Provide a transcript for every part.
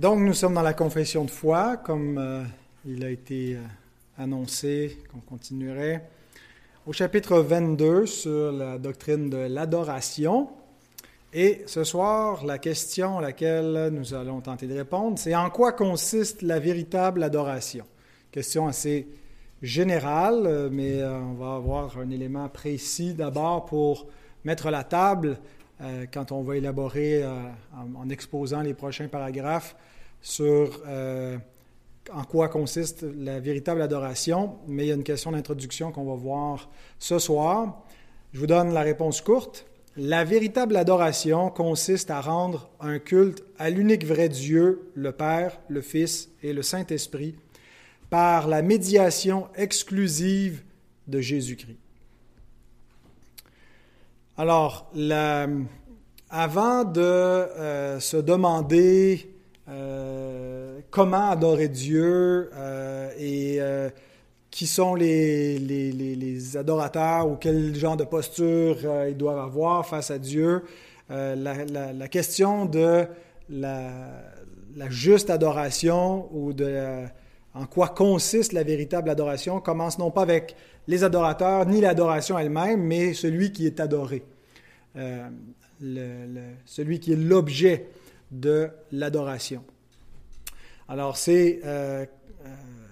Donc, nous sommes dans la confession de foi, comme euh, il a été euh, annoncé qu'on continuerait, au chapitre 22 sur la doctrine de l'adoration. Et ce soir, la question à laquelle nous allons tenter de répondre, c'est en quoi consiste la véritable adoration? Question assez générale, euh, mais on va avoir un élément précis d'abord pour mettre la table quand on va élaborer en, exposant les prochains paragraphes sur euh, en quoi consiste la véritable adoration, mais il y a une question d'introduction qu'on va voir ce soir. Je vous donne la réponse courte. La véritable adoration consiste à rendre un culte à l'unique vrai Dieu, le Père, le Fils et le Saint-Esprit, par la médiation exclusive de Jésus-Christ. Alors, avant de euh, se demander euh, comment adorer Dieu euh, et euh, qui sont les, adorateurs ou quel genre de posture ils doivent avoir face à Dieu. La, question de la, juste adoration ou de en quoi consiste la véritable adoration commence non pas avec les adorateurs ni l'adoration elle-même, mais celui qui est adoré, celui qui est l'objet de l'adoration. Alors, c'est euh, euh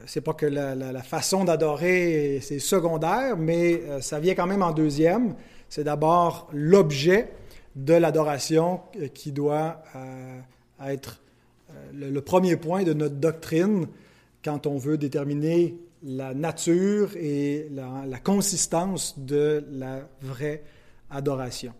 c'est pas que la, façon d'adorer c'est secondaire, mais euh, ça vient quand même en deuxième. C'est d'abord l'objet de l'adoration euh, qui doit être le, premier point de notre doctrine quand on veut déterminer la nature et la consistance de la vraie adoration.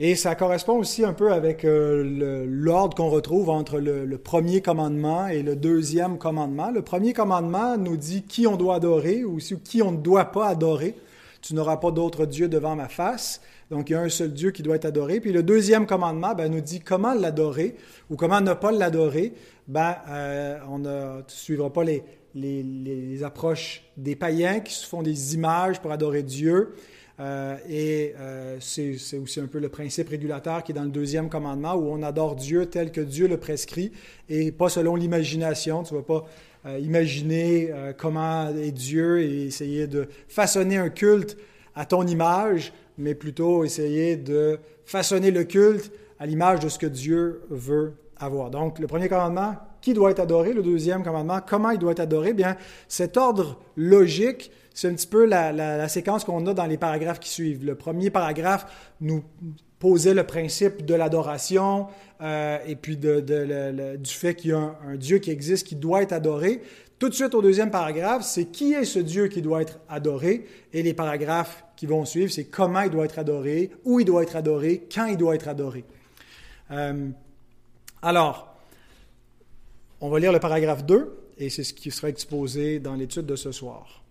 Et ça correspond aussi un peu avec euh, l'ordre qu'on retrouve entre le, premier commandement et le deuxième commandement. Le premier commandement nous dit qui on doit adorer ou qui on ne doit pas adorer. Tu n'auras pas d'autre Dieu devant ma face. Donc, il y a un seul Dieu qui doit être adoré. Puis le deuxième commandement ben, nous dit comment l'adorer ou comment ne pas l'adorer. Ben, euh, on ne suivra pas les, les approches des païens qui se font des images pour adorer Dieu. Euh, et euh, c'est aussi un peu le principe régulateur qui est dans le deuxième commandement où on adore Dieu tel que Dieu le prescrit et pas selon l'imagination. Tu ne vas pas euh, imaginer comment est Dieu et essayer de façonner un culte à ton image, mais plutôt essayer de façonner le culte à l'image de ce que Dieu veut avoir. Donc, le premier commandement, qui doit être adoré? Le deuxième commandement, comment il doit être adoré? Bien, cet ordre logique c'est un petit peu la, séquence qu'on a dans les paragraphes qui suivent. Le premier paragraphe nous posait le principe de l'adoration euh, et puis du fait qu'il y a un, Dieu qui existe, qui doit être adoré. Tout de suite au deuxième paragraphe, c'est qui est ce Dieu qui doit être adoré? Et les paragraphes qui vont suivre, c'est comment il doit être adoré, où il doit être adoré, quand il doit être adoré. Euh, alors, on va lire le paragraphe 2 et c'est ce qui sera exposé dans l'étude de ce soir.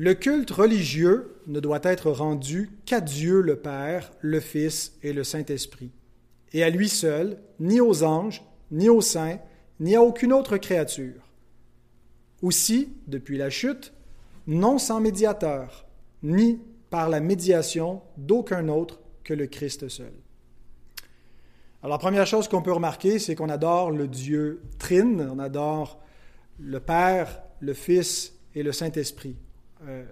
Le culte religieux ne doit être rendu qu'à Dieu le Père, le Fils et le Saint-Esprit, et à lui seul, ni aux anges, ni aux saints, ni à aucune autre créature. Aussi, depuis la chute, non sans médiateur, ni par la médiation d'aucun autre que le Christ seul. Alors, première chose qu'on peut remarquer, c'est qu'on adore le Dieu trine, on adore le Père, le Fils et le Saint-Esprit. Euh,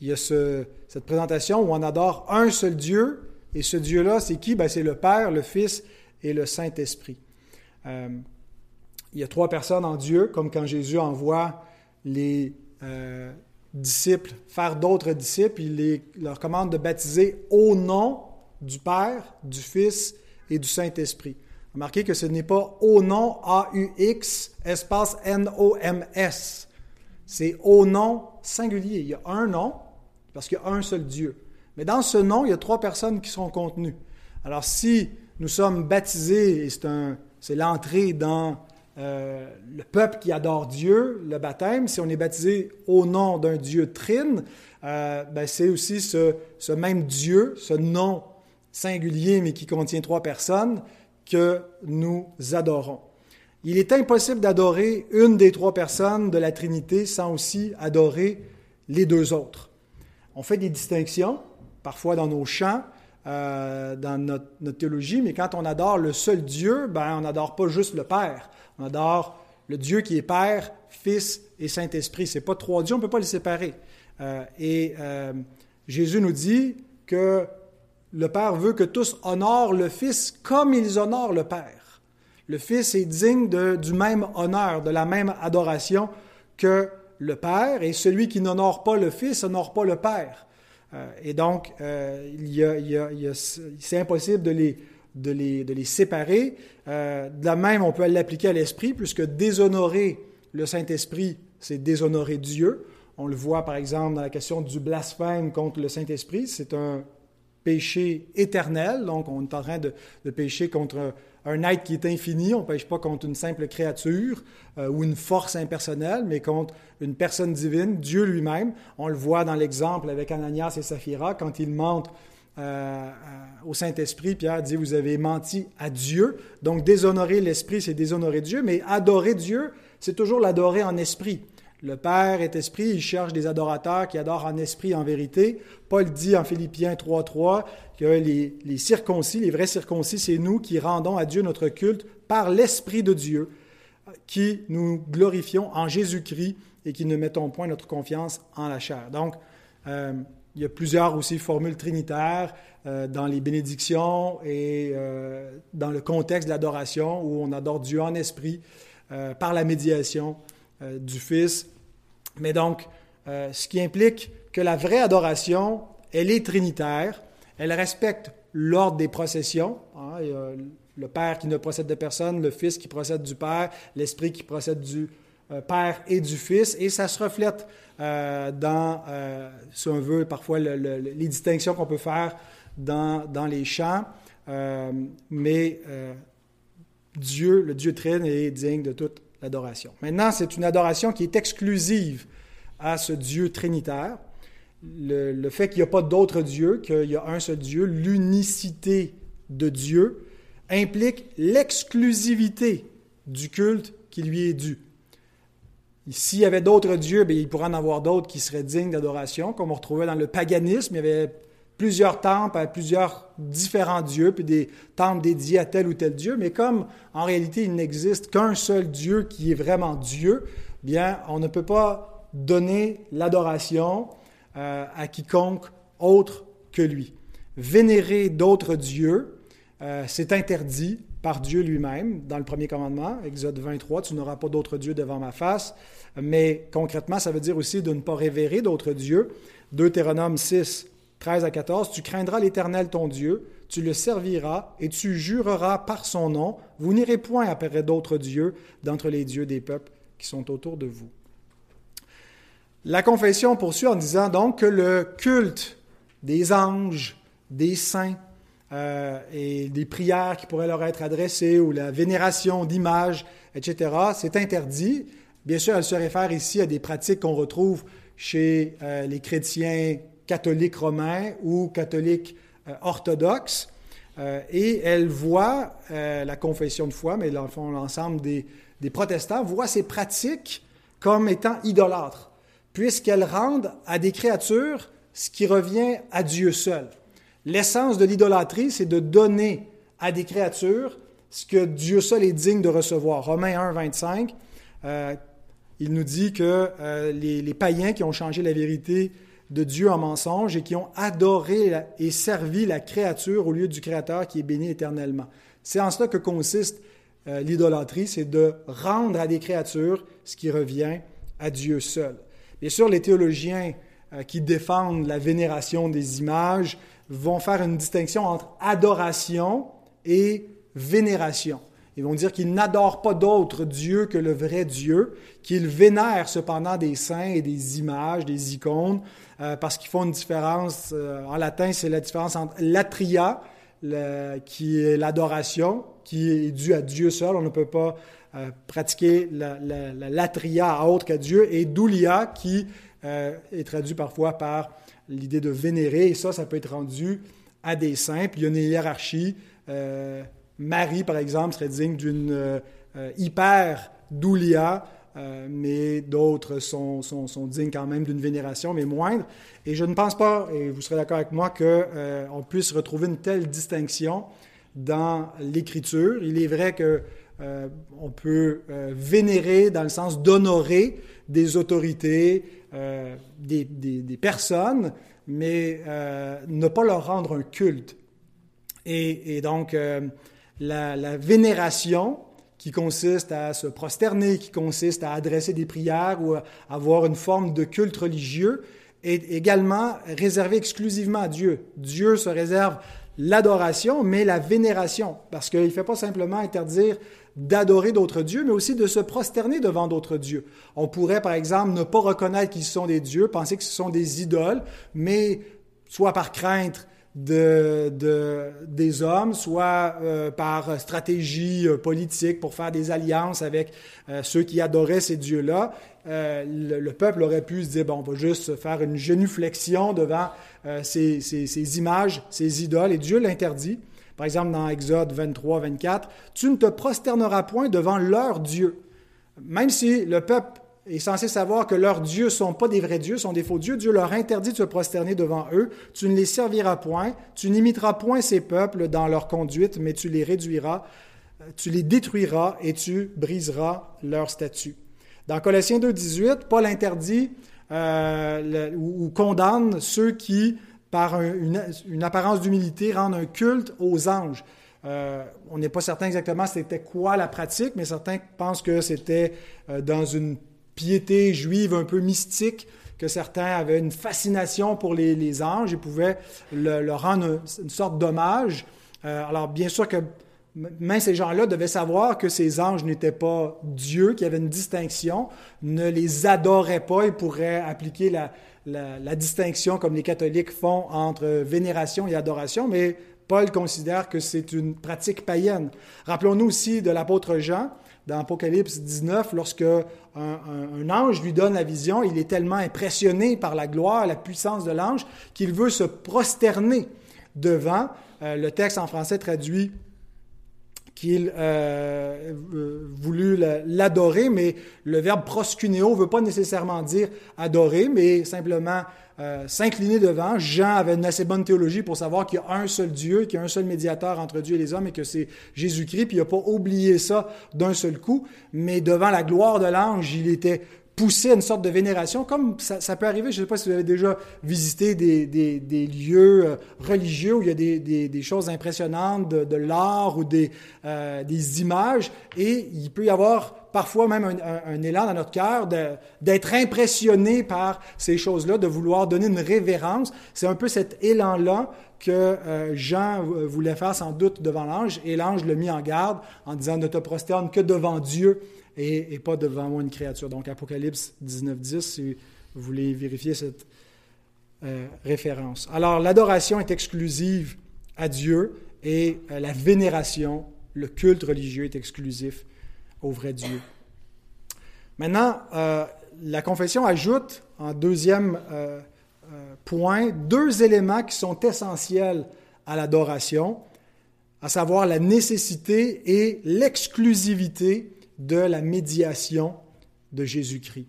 il y a cette présentation où on adore un seul Dieu, et ce Dieu-là, c'est qui? Ben, c'est le Père, le Fils et le Saint-Esprit. Euh, il y a trois personnes en Dieu, comme quand Jésus envoie les euh, disciples faire d'autres disciples, il leur commande de baptiser au nom du Père, du Fils et du Saint-Esprit. Remarquez que ce n'est pas au nom A-U-X, espace N-O-M-S. C'est au nom singulier. Il y a un nom, parce qu'il y a un seul Dieu. Mais dans ce nom, il y a trois personnes qui sont contenues. Alors si nous sommes baptisés, et c'est l'entrée dans euh, le peuple qui adore Dieu, le baptême, si on est baptisé au nom d'un Dieu trine, euh, ben c'est aussi ce, ce, même Dieu, ce nom singulier mais qui contient trois personnes, que nous adorons. Il est impossible d'adorer une des trois personnes de la Trinité sans aussi adorer les deux autres. On fait des distinctions, parfois dans nos chants, dans notre, théologie, mais quand on adore le seul Dieu, ben, on n'adore pas juste le Père. On adore le Dieu qui est Père, Fils et Saint-Esprit. Ce n'est pas trois dieux, on ne peut pas les séparer. et Jésus nous dit que le Père veut que tous honorent le Fils comme ils honorent le Père. Le Fils est digne du même honneur, de la même adoration que le Père, et celui qui n'honore pas le Fils n'honore pas le Père. Euh, et donc, c'est impossible de les, séparer. Euh, de la même, on peut l'appliquer à l'Esprit, puisque déshonorer le Saint-Esprit, c'est déshonorer Dieu. On le voit par exemple dans la question du blasphème contre le Saint-Esprit. C'est un péché éternel. Donc, on est en train de, pécher contre un être qui est infini. On ne pêche pas contre une simple créature euh, ou une force impersonnelle, mais contre une personne divine, Dieu lui-même. On le voit dans l'exemple avec Ananias et Saphira, quand ils mentent euh, euh, au Saint-Esprit, Pierre dit, vous avez menti à Dieu. Donc, déshonorer l'Esprit, c'est déshonorer Dieu, mais adorer Dieu, c'est toujours l'adorer en esprit. Le Père est esprit, il cherche des adorateurs qui adorent en esprit, en vérité. Paul dit en Philippiens 3.3 que les, circoncis, les vrais circoncis, c'est nous qui rendons à Dieu notre culte par l'Esprit de Dieu, qui nous glorifions en Jésus-Christ et qui ne mettons point notre confiance en la chair. Donc, euh, il y a plusieurs aussi formules trinitaires euh, dans les bénédictions et euh, dans le contexte de l'adoration où on adore Dieu en esprit par la médiation euh, du Fils. Mais donc, euh, ce qui implique que la vraie adoration, elle est trinitaire, elle respecte l'ordre des processions. Hein, le Père qui ne procède de personne, le Fils qui procède du Père, l'Esprit qui procède du euh, Père et du Fils, et ça se reflète dans, si on veut, parfois les distinctions qu'on peut faire dans, dans les chants, mais Dieu, le Dieu Trine, est digne de toute Maintenant, c'est une adoration qui est exclusive à ce Dieu trinitaire. Le, fait qu'il n'y a pas d'autre Dieu, qu'il y a un seul Dieu, l'unicité de Dieu, implique l'exclusivité du culte qui lui est dû. S'il y avait d'autres dieux, bien, il pourrait en avoir d'autres qui seraient dignes d'adoration, comme on retrouvait dans le paganisme. Plusieurs temples à plusieurs différents dieux, puis des temples dédiés à tel ou tel dieu, mais comme en réalité il n'existe qu'un seul Dieu qui est vraiment Dieu, bien on ne peut pas donner l'adoration euh, à quiconque autre que lui. Vénérer d'autres dieux, euh, c'est interdit par Dieu lui-même dans le premier commandement, Exode 23, tu n'auras pas d'autres dieux devant ma face, mais concrètement ça veut dire aussi de ne pas révérer d'autres dieux. Deutéronome 6, 13 à 14, Tu craindras l'Éternel ton Dieu, tu le serviras et tu jureras par son nom. Vous n'irez point après d'autres dieux d'entre les dieux des peuples qui sont autour de vous. La confession poursuit en disant donc que le culte des anges, des saints euh, et des prières qui pourraient leur être adressées ou la vénération d'images, etc., c'est interdit. Bien sûr, elle se réfère ici à des pratiques qu'on retrouve chez euh, les chrétiens catholique romain ou catholique euh, orthodoxe. Euh, et elle voit euh, la confession de foi, mais l'ensemble des, protestants voient ces pratiques comme étant idolâtres, puisqu'elles rendent à des créatures ce qui revient à Dieu seul. L'essence de l'idolâtrie, c'est de donner à des créatures ce que Dieu seul est digne de recevoir. Romains 1, 25, il nous dit que les, païens qui ont changé la vérité de Dieu en mensonge et qui ont adoré et servi la créature au lieu du Créateur qui est béni éternellement. C'est en cela que consiste euh, l'idolâtrie, c'est de rendre à des créatures ce qui revient à Dieu seul. Bien sûr, les théologiens euh, qui défendent la vénération des images vont faire une distinction entre adoration et vénération. Ils vont dire qu'ils n'adorent pas d'autre Dieu que le vrai Dieu, qu'ils vénèrent cependant des saints et des images, des icônes, euh, parce qu'ils font une différence. Euh, en latin, c'est la différence entre latria, qui est l'adoration, qui est due à Dieu seul. On ne peut pas euh, pratiquer la, latria à autre qu'à Dieu, et doulia, qui est traduit parfois par l'idée de vénérer, et ça, ça peut être rendu à des saints. Puis il y a une hiérarchie. Marie, par exemple, serait digne d'une hyper doulia euh, mais d'autres sont, sont, dignes quand même d'une vénération, mais moindre. Et je ne pense pas, et vous serez d'accord avec moi, qu'on euh, puisse retrouver une telle distinction dans l'Écriture. Il est vrai que euh, on peut vénérer dans le sens d'honorer des autorités, des, des, personnes, mais ne pas leur rendre un culte. Et donc, la, vénération, qui consiste à se prosterner, qui consiste à adresser des prières ou à avoir une forme de culte religieux, est également réservé exclusivement à Dieu. Dieu se réserve l'adoration, mais la vénération, parce qu'il ne fait pas simplement interdire d'adorer d'autres dieux, mais aussi de se prosterner devant d'autres dieux. On pourrait, par exemple, ne pas reconnaître qu'ils sont des dieux, penser que ce sont des idoles, mais soit par crainte de, de, des hommes, soit euh, par stratégie euh, politique pour faire des alliances avec euh, ceux qui adoraient ces dieux-là. Le, peuple aurait pu se dire, bon, on va juste faire une genuflexion devant ces, ces, ces, images, ces idoles, et Dieu l'interdit. Par exemple, dans Exode 23, 24, tu ne te prosterneras point devant leur Dieu. Même si le peuple est censé savoir que leurs dieux ne sont pas des vrais dieux, sont des faux dieux. Dieu leur interdit de se prosterner devant eux. Tu ne les serviras point, tu n'imiteras point ces peuples dans leur conduite, mais tu les réduiras, tu les détruiras et tu briseras leur statut. Dans Colossiens 2.18, Paul interdit euh, ou, condamne ceux qui, par une, apparence d'humilité, rendent un culte aux anges. Euh, on n'est pas certain exactement c'était quoi la pratique, mais certains pensent que c'était euh, dans une piété juive un peu mystique, que certains avaient une fascination pour les, anges et pouvaient leur rendre une, sorte d'hommage. Euh, alors, bien sûr que même ces gens-là devaient savoir que ces anges n'étaient pas Dieu, qu'il y avait une distinction, ne les adoraient pas et pourraient appliquer la, la, distinction comme les catholiques font entre vénération et adoration, mais Paul considère que c'est une pratique païenne. Rappelons-nous aussi de l'apôtre Jean, dans Apocalypse 19, lorsque un, ange lui donne la vision, il est tellement impressionné par la gloire, la puissance de l'ange, qu'il veut se prosterner devant. Euh, le texte en français traduit qu'il euh, euh voulut l'adorer, mais le verbe proscunéo ne veut pas nécessairement dire adorer, mais simplement euh, s'incliner devant. Jean avait une assez bonne théologie pour savoir qu'il y a un seul Dieu, qu'il y a un seul médiateur entre Dieu et les hommes et que c'est Jésus-Christ, puis il n'a pas oublié ça d'un seul coup, mais devant la gloire de l'ange, il était poussé à une sorte de vénération, comme ça, peut arriver, je ne sais pas si vous avez déjà visité des, lieux euh, religieux où il y a des, choses impressionnantes de, l'art ou des, euh, des images, et il peut y avoir parfois même un, élan dans notre cœur d'être impressionné par ces choses-là, de vouloir donner une révérence. C'est un peu cet élan-là que euh, Jean voulait faire sans doute devant l'ange, et l'ange le mit en garde en disant ne te prosterne que devant Dieu et, pas devant moi une créature. Donc Apocalypse 19, 10, si vous voulez vérifier cette euh, référence. Alors l'adoration est exclusive à Dieu et euh, la vénération, le culte religieux est exclusif au vrai Dieu. Maintenant, euh, la confession ajoute en deuxième point deux éléments qui sont essentiels à l'adoration, à savoir la nécessité et l'exclusivité de la médiation de Jésus-Christ.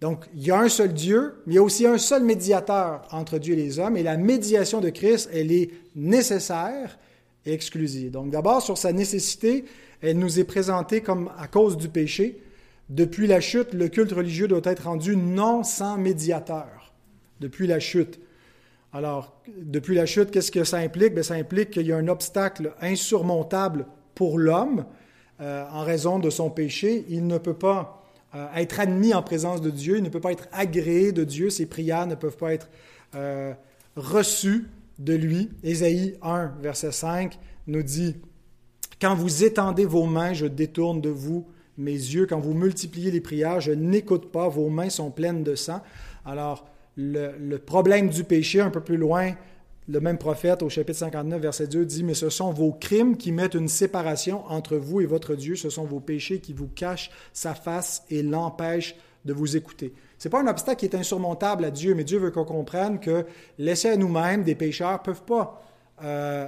Donc, il y a un seul Dieu, mais il y a aussi un seul médiateur entre Dieu et les hommes, et la médiation de Christ, elle est nécessaire et exclusive. Donc, d'abord, sur sa nécessité, elle nous est présentée comme à cause du péché. Depuis la chute, le culte religieux doit être rendu non sans médiateur. Depuis la chute. Alors, depuis la chute, qu'est-ce que ça implique? Bien, ça implique qu'il y a un obstacle insurmontable pour l'homme euh, en raison de son péché. Il ne peut pas euh, être admis en présence de Dieu, il ne peut pas être agréé de Dieu, ses prières ne peuvent pas être euh, reçues de lui. Ésaïe 1, verset 5 nous dit quand vous étendez vos mains, je détourne de vous mes yeux. Quand vous multipliez les prières, je n'écoute pas. Vos mains sont pleines de sang. Alors, le, problème du péché, un peu plus loin, le même prophète au chapitre 59, verset 2 dit, Mais ce sont vos crimes qui mettent une séparation entre vous et votre Dieu, ce sont vos péchés qui vous cachent sa face et l'empêchent de vous écouter. Ce n'est pas un obstacle qui est insurmontable à Dieu, mais Dieu veut qu'on comprenne que laisser à nous-mêmes, des pécheurs, ne peuvent pas euh,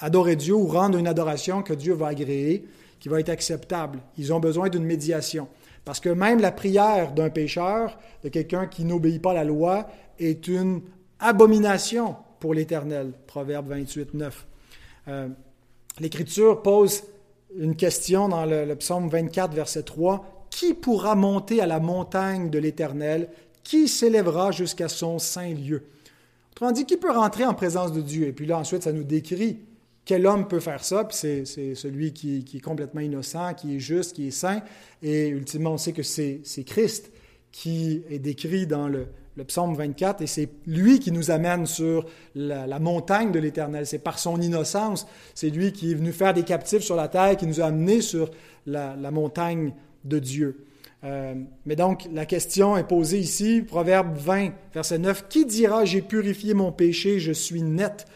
adorer Dieu ou rendre une adoration que Dieu va agréer, qui va être acceptable. Ils ont besoin d'une médiation. Parce que même la prière d'un pécheur, de quelqu'un qui n'obéit pas à la loi, est une abomination pour l'Éternel. Proverbe 28, 9. Euh, L'Écriture pose une question dans le, psaume 24, verset 3. Qui pourra monter à la montagne de l'Éternel? Qui s'élèvera jusqu'à son saint lieu? Autrement dit, qui peut rentrer en présence de Dieu? Et puis là, ensuite, ça nous décrit quel homme peut faire ça? Puis c'est celui qui, qui, est complètement innocent, qui est juste, qui est saint. Et ultimement, on sait que c'est Christ qui est décrit dans le, le psaume 24, et c'est lui qui nous amène sur la, montagne de l'Éternel. C'est par son innocence. C'est lui qui est venu faire des captifs sur la terre, qui nous a amenés sur la, la montagne de Dieu. Euh, mais donc, la question est posée ici, Proverbe 20, verset 9. Qui dira, j'ai purifié mon péché, je suis net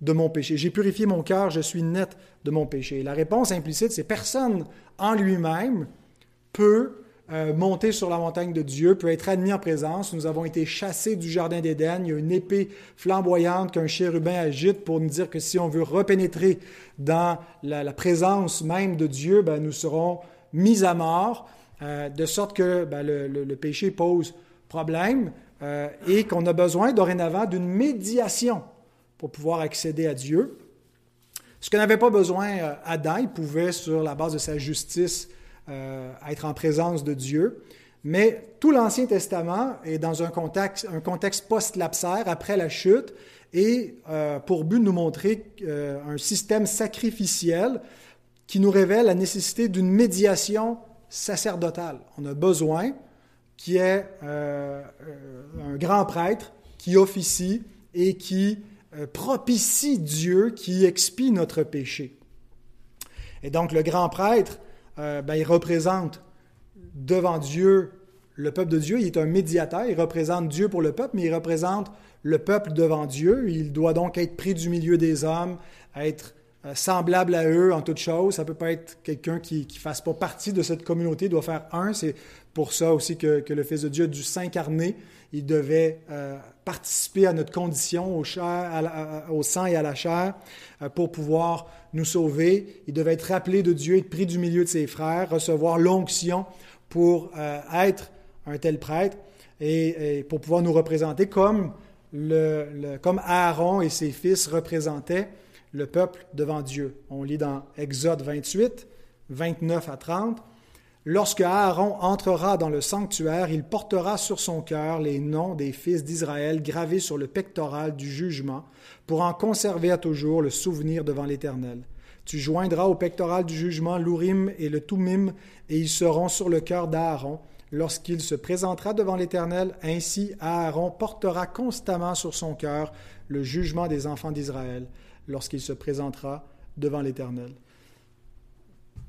de mon péché. J'ai purifié mon cœur, je suis net de mon péché. La réponse implicite, c'est personne en lui-même peut euh, monter sur la montagne de Dieu, peut être admis en présence. Nous avons été chassés du jardin d'Éden. Il y a une épée flamboyante qu'un chérubin agite pour nous dire que si on veut repénétrer dans la, présence même de Dieu, ben, nous serons mis à mort, euh, de sorte que ben, le, péché pose problème euh, et qu'on a besoin dorénavant d'une médiation pour pouvoir accéder à Dieu. Ce que n'avait pas besoin euh, Adam, il pouvait, sur la base de sa justice, euh, être en présence de Dieu. Mais tout l'Ancien Testament est dans un contexte, un contexte post-lapsaire, après la chute, et euh, pour but de nous montrer un système sacrificiel qui nous révèle la nécessité d'une médiation sacerdotale. On a besoin qu'il y ait un grand prêtre qui officie et qui euh, propicie Dieu qui expie notre péché. Et donc le grand prêtre, euh, ben, il représente devant Dieu le peuple de Dieu, il est un médiateur, il représente Dieu pour le peuple, mais il représente le peuple devant Dieu. Il doit donc être pris du milieu des hommes, être euh, semblable à eux en toutes choses. Ça ne peut pas être quelqu'un qui ne fasse pas partie de cette communauté, il doit faire un. C'est pour ça aussi que, le Fils de Dieu a dû s'incarner. Il devait participer à notre condition au, sang et à la chair euh, pour pouvoir nous sauver. Il devait être rappelé de Dieu, être pris du milieu de ses frères, recevoir l'onction pour euh, être un tel prêtre et, pour pouvoir nous représenter comme, comme Aaron et ses fils représentaient le peuple devant Dieu. On lit dans Exode 28, 29 à 30. Lorsque Aaron entrera dans le sanctuaire, il portera sur son cœur les noms des fils d'Israël gravés sur le pectoral du jugement, pour en conserver à toujours le souvenir devant l'Éternel. Tu joindras au pectoral du jugement l'Urim et le Tumim, et ils seront sur le cœur d'Aaron. Lorsqu'il se présentera devant l'Éternel, ainsi Aaron portera constamment sur son cœur le jugement des enfants d'Israël, lorsqu'il se présentera devant l'Éternel.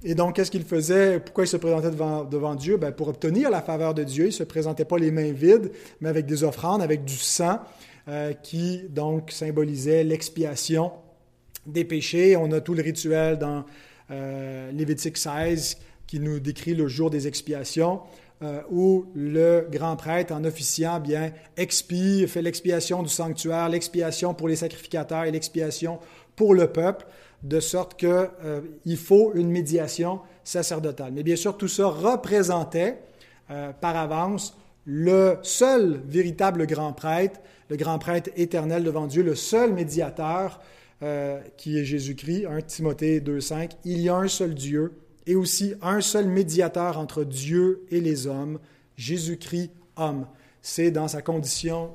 Et donc, qu'est-ce qu'il faisait? Pourquoi il se présentait devant, Dieu? Ben, pour obtenir la faveur de Dieu, il ne se présentait pas les mains vides, mais avec des offrandes, avec du sang, euh, qui donc symbolisait l'expiation des péchés. On a tout le rituel dans euh, Lévitique 16 qui nous décrit le jour des expiations. Euh, où le grand prêtre, en officiant, bien, expie, fait l'expiation du sanctuaire, l'expiation pour les sacrificateurs et l'expiation pour le peuple de sorte qu'il euh, faut une médiation sacerdotale. Mais bien sûr, tout ça représentait euh, par avance le seul véritable grand prêtre, le grand prêtre éternel devant Dieu, le seul médiateur euh, qui est Jésus-Christ, 1 Timothée 2.5. Il y a un seul Dieu et aussi un seul médiateur entre Dieu et les hommes, Jésus-Christ homme. C'est dans sa condition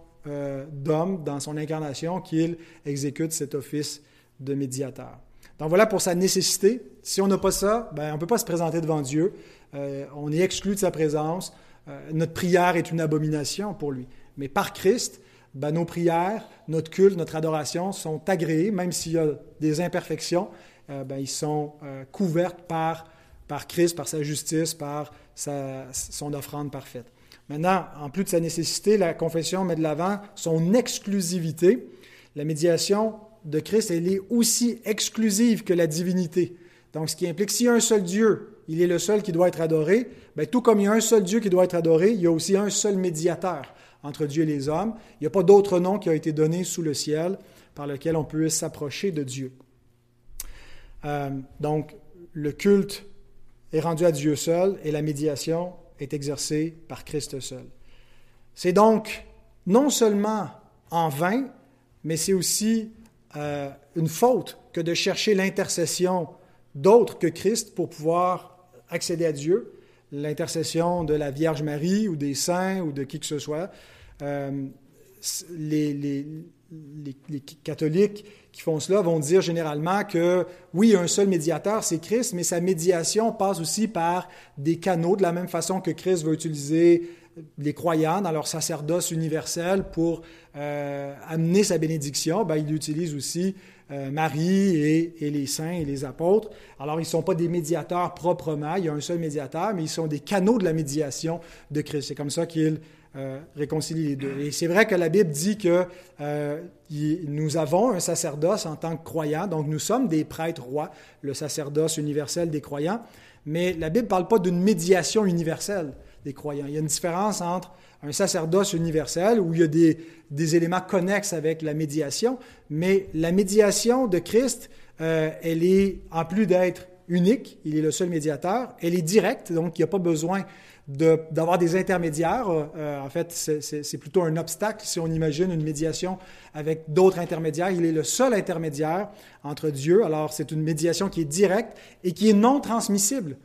d'homme, dans son incarnation, qu'il exécute cet office de médiateur. Donc voilà pour sa nécessité. Si on n'a pas ça, ben, on ne peut pas se présenter devant Dieu. Euh, on est exclu de sa présence. Euh, notre prière est une abomination pour lui. Mais par Christ, ben, nos prières, notre culte, notre adoration sont agréées, même s'il y a des imperfections, euh, ben, ils sont couverts par, par Christ, par sa justice, par son offrande parfaite. Maintenant, en plus de sa nécessité, la confession met de l'avant son exclusivité. La médiation de Christ, elle est aussi exclusive que la divinité. Donc, ce qui implique, s'il y a un seul Dieu, il est le seul qui doit être adoré, bien, tout comme il y a un seul Dieu qui doit être adoré, il y a aussi un seul médiateur entre Dieu et les hommes. Il n'y a pas d'autre nom qui a été donné sous le ciel par lequel on peut s'approcher de Dieu. Euh, donc, le culte est rendu à Dieu seul et la médiation est exercée par Christ seul. C'est donc non seulement en vain, mais c'est aussi euh, une faute que de chercher l'intercession d'autres que Christ pour pouvoir accéder à Dieu, l'intercession de la Vierge Marie ou des saints ou de qui que ce soit. Euh, les, les, les, catholiques qui font cela vont dire généralement que oui, il y a un seul médiateur, c'est Christ, mais sa médiation passe aussi par des canaux, de la même façon que Christ va utiliser les croyants dans leur sacerdoce universel pour euh, amener sa bénédiction, ben, il utilise aussi euh, Marie et, les saints et les apôtres. Alors, ils ne sont pas des médiateurs proprement, il y a un seul médiateur, mais ils sont des canaux de la médiation de Christ. C'est comme ça qu'il euh, réconcilie les deux. Et c'est vrai que la Bible dit que nous avons un sacerdoce en tant que croyants, donc nous sommes des prêtres rois, le sacerdoce universel des croyants, mais la Bible ne parle pas d'une médiation universelle Il y a une différence entre un sacerdoce universel où il y a des, éléments connexes avec la médiation, mais la médiation de Christ, euh, elle est, en plus d'être unique, il est le seul médiateur, elle est directe, donc il n'y a pas besoin d'avoir des intermédiaires. Euh, en fait, c'est plutôt un obstacle si on imagine une médiation avec d'autres intermédiaires. Il est le seul intermédiaire entre Dieu. Alors, c'est une médiation qui est directe et qui est non transmissible.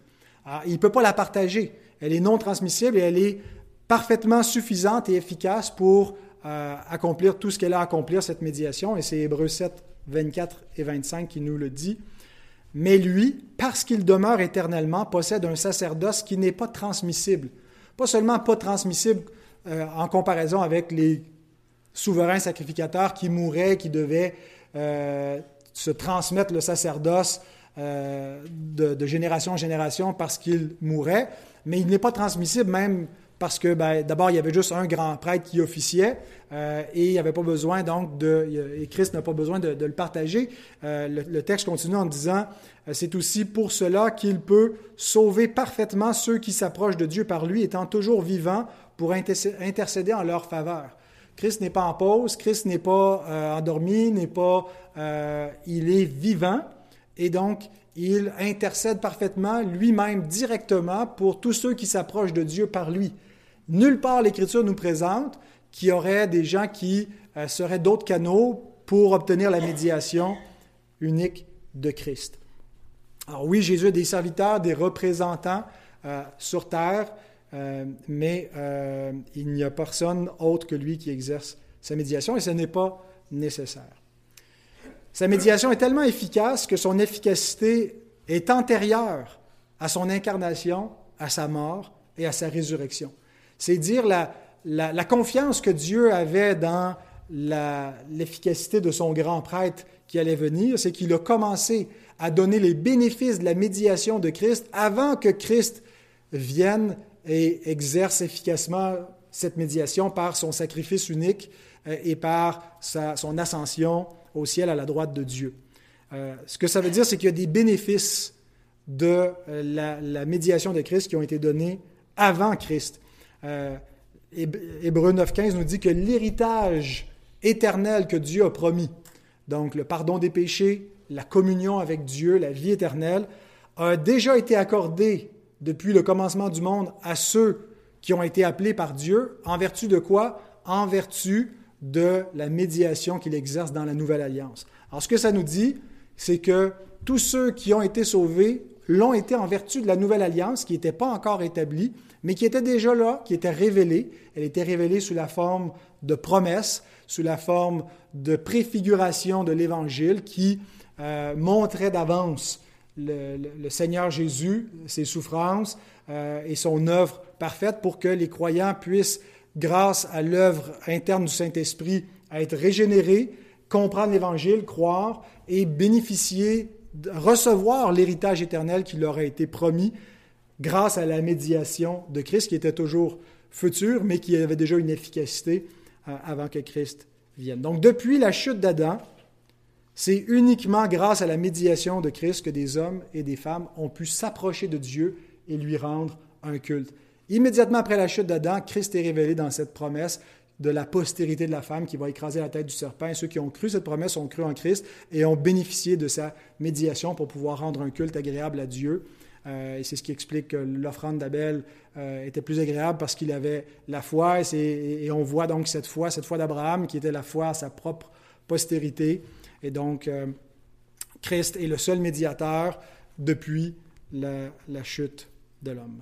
Il ne peut pas la partager. Elle est non transmissible et elle est parfaitement suffisante et efficace pour euh, accomplir tout ce qu'elle a à accomplir, cette médiation. Et c'est Hébreu 7, 24 et 25 qui nous le dit. Mais lui, parce qu'il demeure éternellement, possède un sacerdoce qui n'est pas transmissible. Pas seulement pas transmissible euh, en comparaison avec les souverains sacrificateurs qui mouraient, qui devaient euh, se transmettre le sacerdoce de, de, génération en génération parce qu'ils mouraient, mais il n'est pas transmissible même parce que ben, d'abord, il y avait juste un grand prêtre qui officiait euh, et il n'y avait pas besoin donc de, et Christ n'a pas besoin de, le partager. Euh, le, texte continue en disant, euh, c'est aussi pour cela qu'il peut sauver parfaitement ceux qui s'approchent de Dieu par lui, étant toujours vivant pour intercéder en leur faveur. Christ n'est pas en pause, Christ n'est pas endormi, n'est pas, il est vivant et donc il intercède parfaitement lui-même directement pour tous ceux qui s'approchent de Dieu par lui. Nulle part l'Écriture nous présente qu'il y aurait des gens qui euh, seraient d'autres canaux pour obtenir la médiation unique de Christ. Alors oui, Jésus a des serviteurs, des représentants euh, sur terre, euh, mais il n'y a personne autre que lui qui exerce sa médiation et ce n'est pas nécessaire. Sa médiation est tellement efficace que son efficacité est antérieure à son incarnation, à sa mort et à sa résurrection. C'est dire la, confiance que Dieu avait dans l'efficacité de son grand prêtre qui allait venir, c'est qu'il a commencé à donner les bénéfices de la médiation de Christ avant que Christ vienne et exerce efficacement cette médiation par son sacrifice unique euh, et par son ascension au ciel à la droite de Dieu. Euh, ce que ça veut dire, c'est qu'il y a des bénéfices de euh, la, médiation de Christ qui ont été donnés avant Christ. Euh, Hébreu 9.15 nous dit que l'héritage éternel que Dieu a promis, donc le pardon des péchés, la communion avec Dieu, la vie éternelle, a déjà été accordé depuis le commencement du monde à ceux qui ont été appelés par Dieu, en vertu de quoi? En vertu de la médiation qu'il exerce dans la nouvelle alliance. Alors ce que ça nous dit, c'est que tous ceux qui ont été sauvés l'ont été en vertu de la nouvelle alliance qui n'était pas encore établie, mais qui était déjà là, qui était révélée. Elle était révélée sous la forme de promesses, sous la forme de préfiguration de l'Évangile qui euh, montrait d'avance le, Seigneur Jésus, ses souffrances euh, et son œuvre parfaite pour que les croyants puissent grâce à l'œuvre interne du Saint-Esprit, à être régénérés, comprendre l'Évangile, croire et bénéficier, recevoir l'héritage éternel qui leur a été promis grâce à la médiation de Christ, qui était toujours future, mais qui avait déjà une efficacité euh, avant que Christ vienne. Donc depuis la chute d'Adam, c'est uniquement grâce à la médiation de Christ que des hommes et des femmes ont pu s'approcher de Dieu et lui rendre un culte. Immédiatement après la chute d'Adam, Christ est révélé dans cette promesse de la postérité de la femme qui va écraser la tête du serpent. Et ceux qui ont cru cette promesse ont cru en Christ et ont bénéficié de sa médiation pour pouvoir rendre un culte agréable à Dieu. Euh, et c'est ce qui explique que l'offrande d'Abel euh, était plus agréable parce qu'il avait la foi. Et, on voit donc cette foi, cette foi d'Abraham qui était la foi à sa propre postérité. Et donc, euh, Christ est le seul médiateur depuis la chute de l'homme.